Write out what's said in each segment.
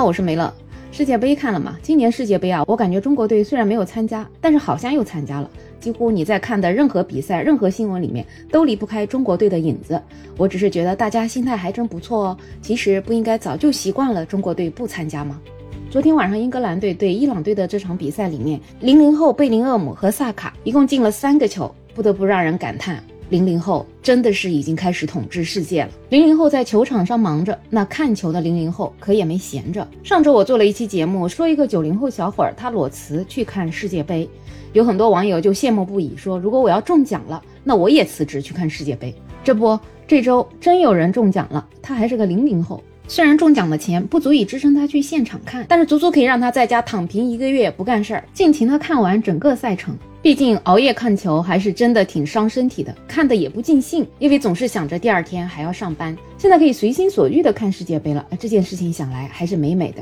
好，我是梅乐。世界杯看了吗？今年世界杯啊，我感觉中国队虽然没有参加，但是好像又参加了。几乎你在看的任何比赛、任何新闻里面，都离不开中国队的影子。我只是觉得大家心态还真不错哦。其实不应该早就习惯了中国队不参加吗？昨天晚上英格兰队对伊朗队的这场比赛里面，零零后贝林厄姆和萨卡一共进了三个球，不得不让人感叹。零零后真的是已经开始统治世界了。零零后在球场上忙着，那看球的零零后可也没闲着。上周我做了一期节目，说一个九零后小伙儿他裸辞去看世界杯，有很多网友就羡慕不已，说如果我要中奖了，那我也辞职去看世界杯。这不，这周真有人中奖了，他还是个零零后。虽然中奖的钱不足以支撑他去现场看，但是足足可以让他在家躺平一个月不干事儿，尽情的看完整个赛程。毕竟熬夜看球还是真的挺伤身体的，看的也不尽兴，因为总是想着第二天还要上班。现在可以随心所欲的看世界杯了，这件事情想来还是美美的。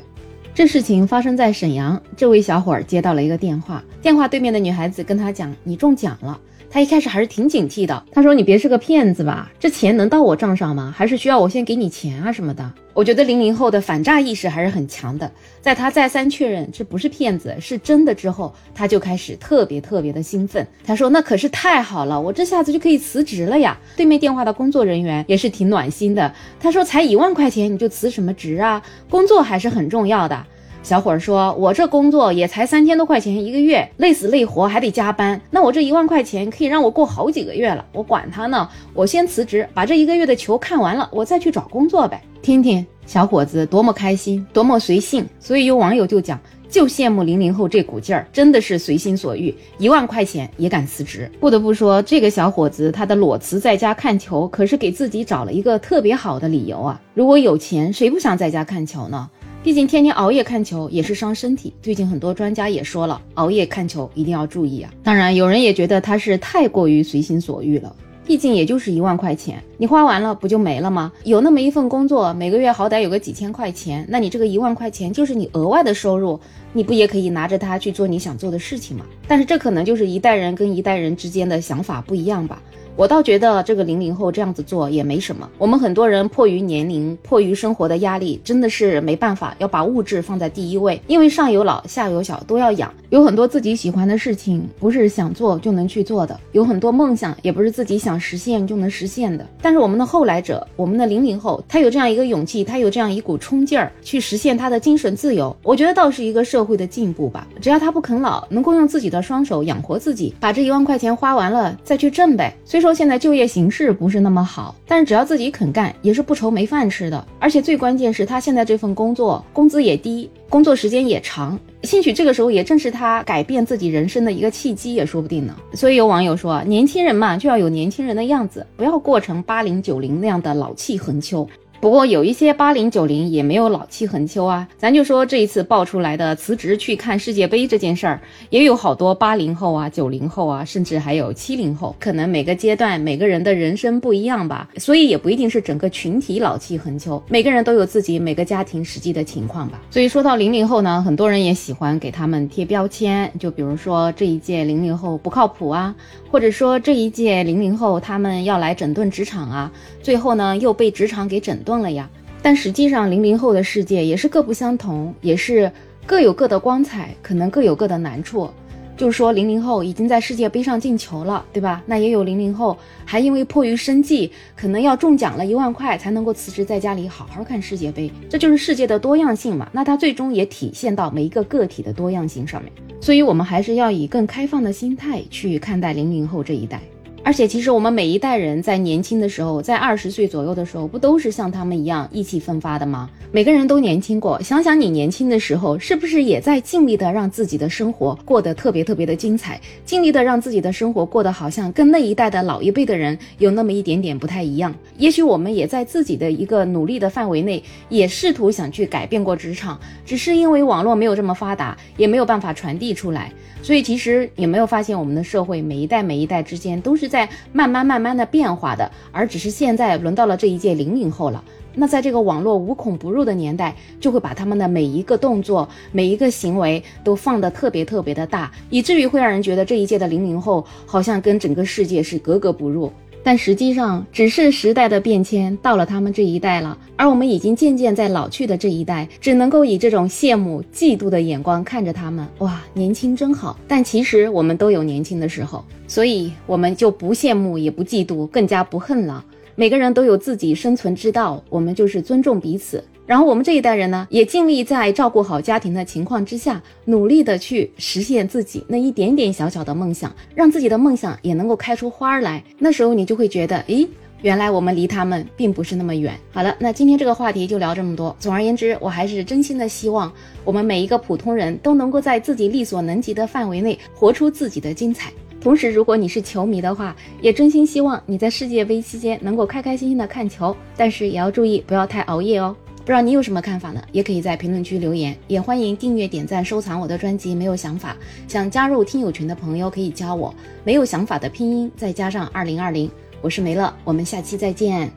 这事情发生在沈阳，这位小伙儿接到了一个电话，电话对面的女孩子跟他讲：“你中奖了。”他一开始还是挺警惕的，他说：“你别是个骗子吧？这钱能到我账上吗？还是需要我先给你钱啊什么的？”我觉得零零后的反诈意识还是很强的。在他再三确认这不是骗子，是真的之后，他就开始特别特别的兴奋。他说：“那可是太好了，我这下子就可以辞职了呀！”对面电话的工作人员也是挺暖心的。他说：“才一万块钱你就辞什么职啊？工作还是很重要的。”小伙儿说：“我这工作也才三千多块钱一个月，累死累活还得加班。那我这一万块钱可以让我过好几个月了。我管他呢，我先辞职，把这一个月的球看完了，我再去找工作呗。”听听小伙子多么开心，多么随性。所以有网友就讲，就羡慕零零后这股劲儿，真的是随心所欲，一万块钱也敢辞职。不得不说，这个小伙子他的裸辞在家看球，可是给自己找了一个特别好的理由啊。如果有钱，谁不想在家看球呢？毕竟天天熬夜看球也是伤身体。最近很多专家也说了，熬夜看球一定要注意啊。当然，有人也觉得他是太过于随心所欲了。毕竟也就是一万块钱，你花完了不就没了吗？有那么一份工作，每个月好歹有个几千块钱，那你这个一万块钱就是你额外的收入，你不也可以拿着它去做你想做的事情吗？但是这可能就是一代人跟一代人之间的想法不一样吧。我倒觉得这个零零后这样子做也没什么。我们很多人迫于年龄、迫于生活的压力，真的是没办法，要把物质放在第一位。因为上有老，下有小，都要养。有很多自己喜欢的事情，不是想做就能去做的；有很多梦想，也不是自己想实现就能实现的。但是我们的后来者，我们的零零后，他有这样一个勇气，他有这样一股冲劲儿，去实现他的精神自由。我觉得倒是一个社会的进步吧。只要他不啃老，能够用自己的双手养活自己，把这一万块钱花完了再去挣呗。虽说。说现在就业形势不是那么好，但是只要自己肯干，也是不愁没饭吃的。而且最关键是他现在这份工作工资也低，工作时间也长，兴许这个时候也正是他改变自己人生的一个契机，也说不定呢。所以有网友说，年轻人嘛，就要有年轻人的样子，不要过成八零九零那样的老气横秋。不过有一些八零九零也没有老气横秋啊，咱就说这一次爆出来的辞职去看世界杯这件事儿，也有好多八零后啊、九零后啊，甚至还有七零后。可能每个阶段每个人的人生不一样吧，所以也不一定是整个群体老气横秋，每个人都有自己每个家庭实际的情况吧。所以说到零零后呢，很多人也喜欢给他们贴标签，就比如说这一届零零后不靠谱啊，或者说这一届零零后他们要来整顿职场啊，最后呢又被职场给整。断了呀，但实际上零零后的世界也是各不相同，也是各有各的光彩，可能各有各的难处。就是说，零零后已经在世界杯上进球了，对吧？那也有零零后还因为迫于生计，可能要中奖了一万块才能够辞职在家里好好看世界杯。这就是世界的多样性嘛。那它最终也体现到每一个个体的多样性上面。所以，我们还是要以更开放的心态去看待零零后这一代。而且，其实我们每一代人在年轻的时候，在二十岁左右的时候，不都是像他们一样意气风发的吗？每个人都年轻过，想想你年轻的时候，是不是也在尽力的让自己的生活过得特别特别的精彩，尽力的让自己的生活过得好像跟那一代的老一辈的人有那么一点点不太一样？也许我们也在自己的一个努力的范围内，也试图想去改变过职场，只是因为网络没有这么发达，也没有办法传递出来。所以，其实有没有发现，我们的社会每一代每一代之间都是在在慢慢慢慢的变化的，而只是现在轮到了这一届零零后了。那在这个网络无孔不入的年代，就会把他们的每一个动作、每一个行为都放得特别特别的大，以至于会让人觉得这一届的零零后好像跟整个世界是格格不入。但实际上只是时代的变迁到了他们这一代了，而我们已经渐渐在老去的这一代，只能够以这种羡慕、嫉妒的眼光看着他们。哇，年轻真好！但其实我们都有年轻的时候，所以我们就不羡慕，也不嫉妒，更加不恨了。每个人都有自己生存之道，我们就是尊重彼此。然后我们这一代人呢，也尽力在照顾好家庭的情况之下，努力的去实现自己那一点点小小的梦想，让自己的梦想也能够开出花来。那时候你就会觉得，诶，原来我们离他们并不是那么远。好了，那今天这个话题就聊这么多。总而言之，我还是真心的希望我们每一个普通人都能够在自己力所能及的范围内活出自己的精彩。同时，如果你是球迷的话，也真心希望你在世界杯期间能够开开心心的看球，但是也要注意不要太熬夜哦。不知道你有什么看法呢？也可以在评论区留言，也欢迎订阅、点赞、收藏我的专辑。没有想法，想加入听友群的朋友可以加我，没有想法的拼音再加上二零二零，我是梅乐，我们下期再见。